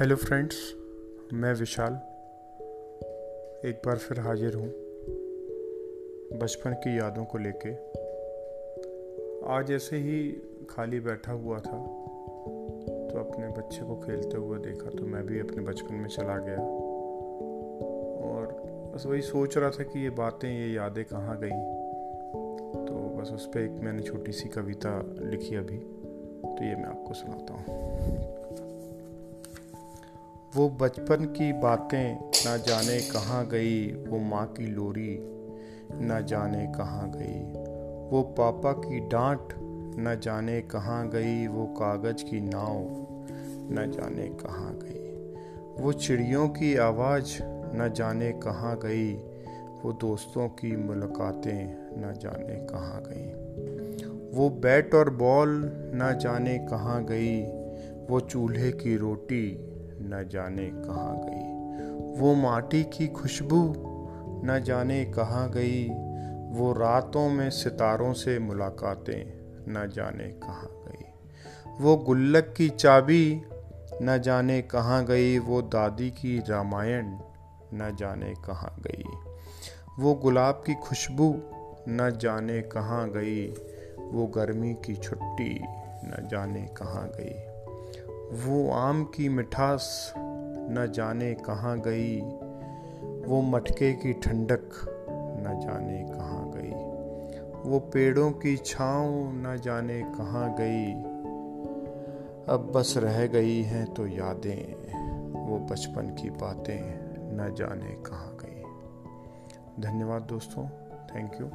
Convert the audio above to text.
Hello friends मैं विशाल। एक बार फिर हाजिर हूँ बचपन की यादों को लेके। आज ऐसे ही खाली बैठा हुआ था तो अपने बच्चे को खेलते हुए देखा तो मैं भी अपने बचपन में चला गया। और बस वही सोच रहा था कि ये बातें, ये यादें कहाँ गई। तो बस उस पर एक मैंने छोटी सी कविता लिखी अभी तो ये मैं आपको सुनाता हूँ। वो बचपन की बातें ना जाने कहाँ गई, वो माँ की लोरी न जाने कहाँ गई, वो पापा की डांट न जाने कहाँ गई, वो कागज़ की नाव न जाने कहाँ गई, वो चिड़ियों की आवाज़ न जाने कहाँ गई, वो दोस्तों की मुलाकातें न जाने कहाँ गई, वो बैट और बॉल न जाने कहाँ गई, वो चूल्हे की रोटी न जाने कहाँ गई। वो माटी की खुशबू न जाने कहाँ गई। वो रातों में सितारों से मुलाकातें न जाने कहाँ गई। वो गुल्लक की चाबी न जाने कहाँ गई। वो दादी की रामायण न जाने कहाँ गई। वो गुलाब की खुशबू न जाने कहाँ गई। वो गर्मी की छुट्टी न जाने कहाँ गई। वो आम की मिठास न जाने कहाँ गई, वो मटके की ठंडक न जाने कहाँ गई, वो पेड़ों की छाँव न जाने कहाँ गई। अब बस रह गई हैं तो यादें, वो बचपन की बातें न जाने कहाँ गई। धन्यवाद दोस्तों थैंक यू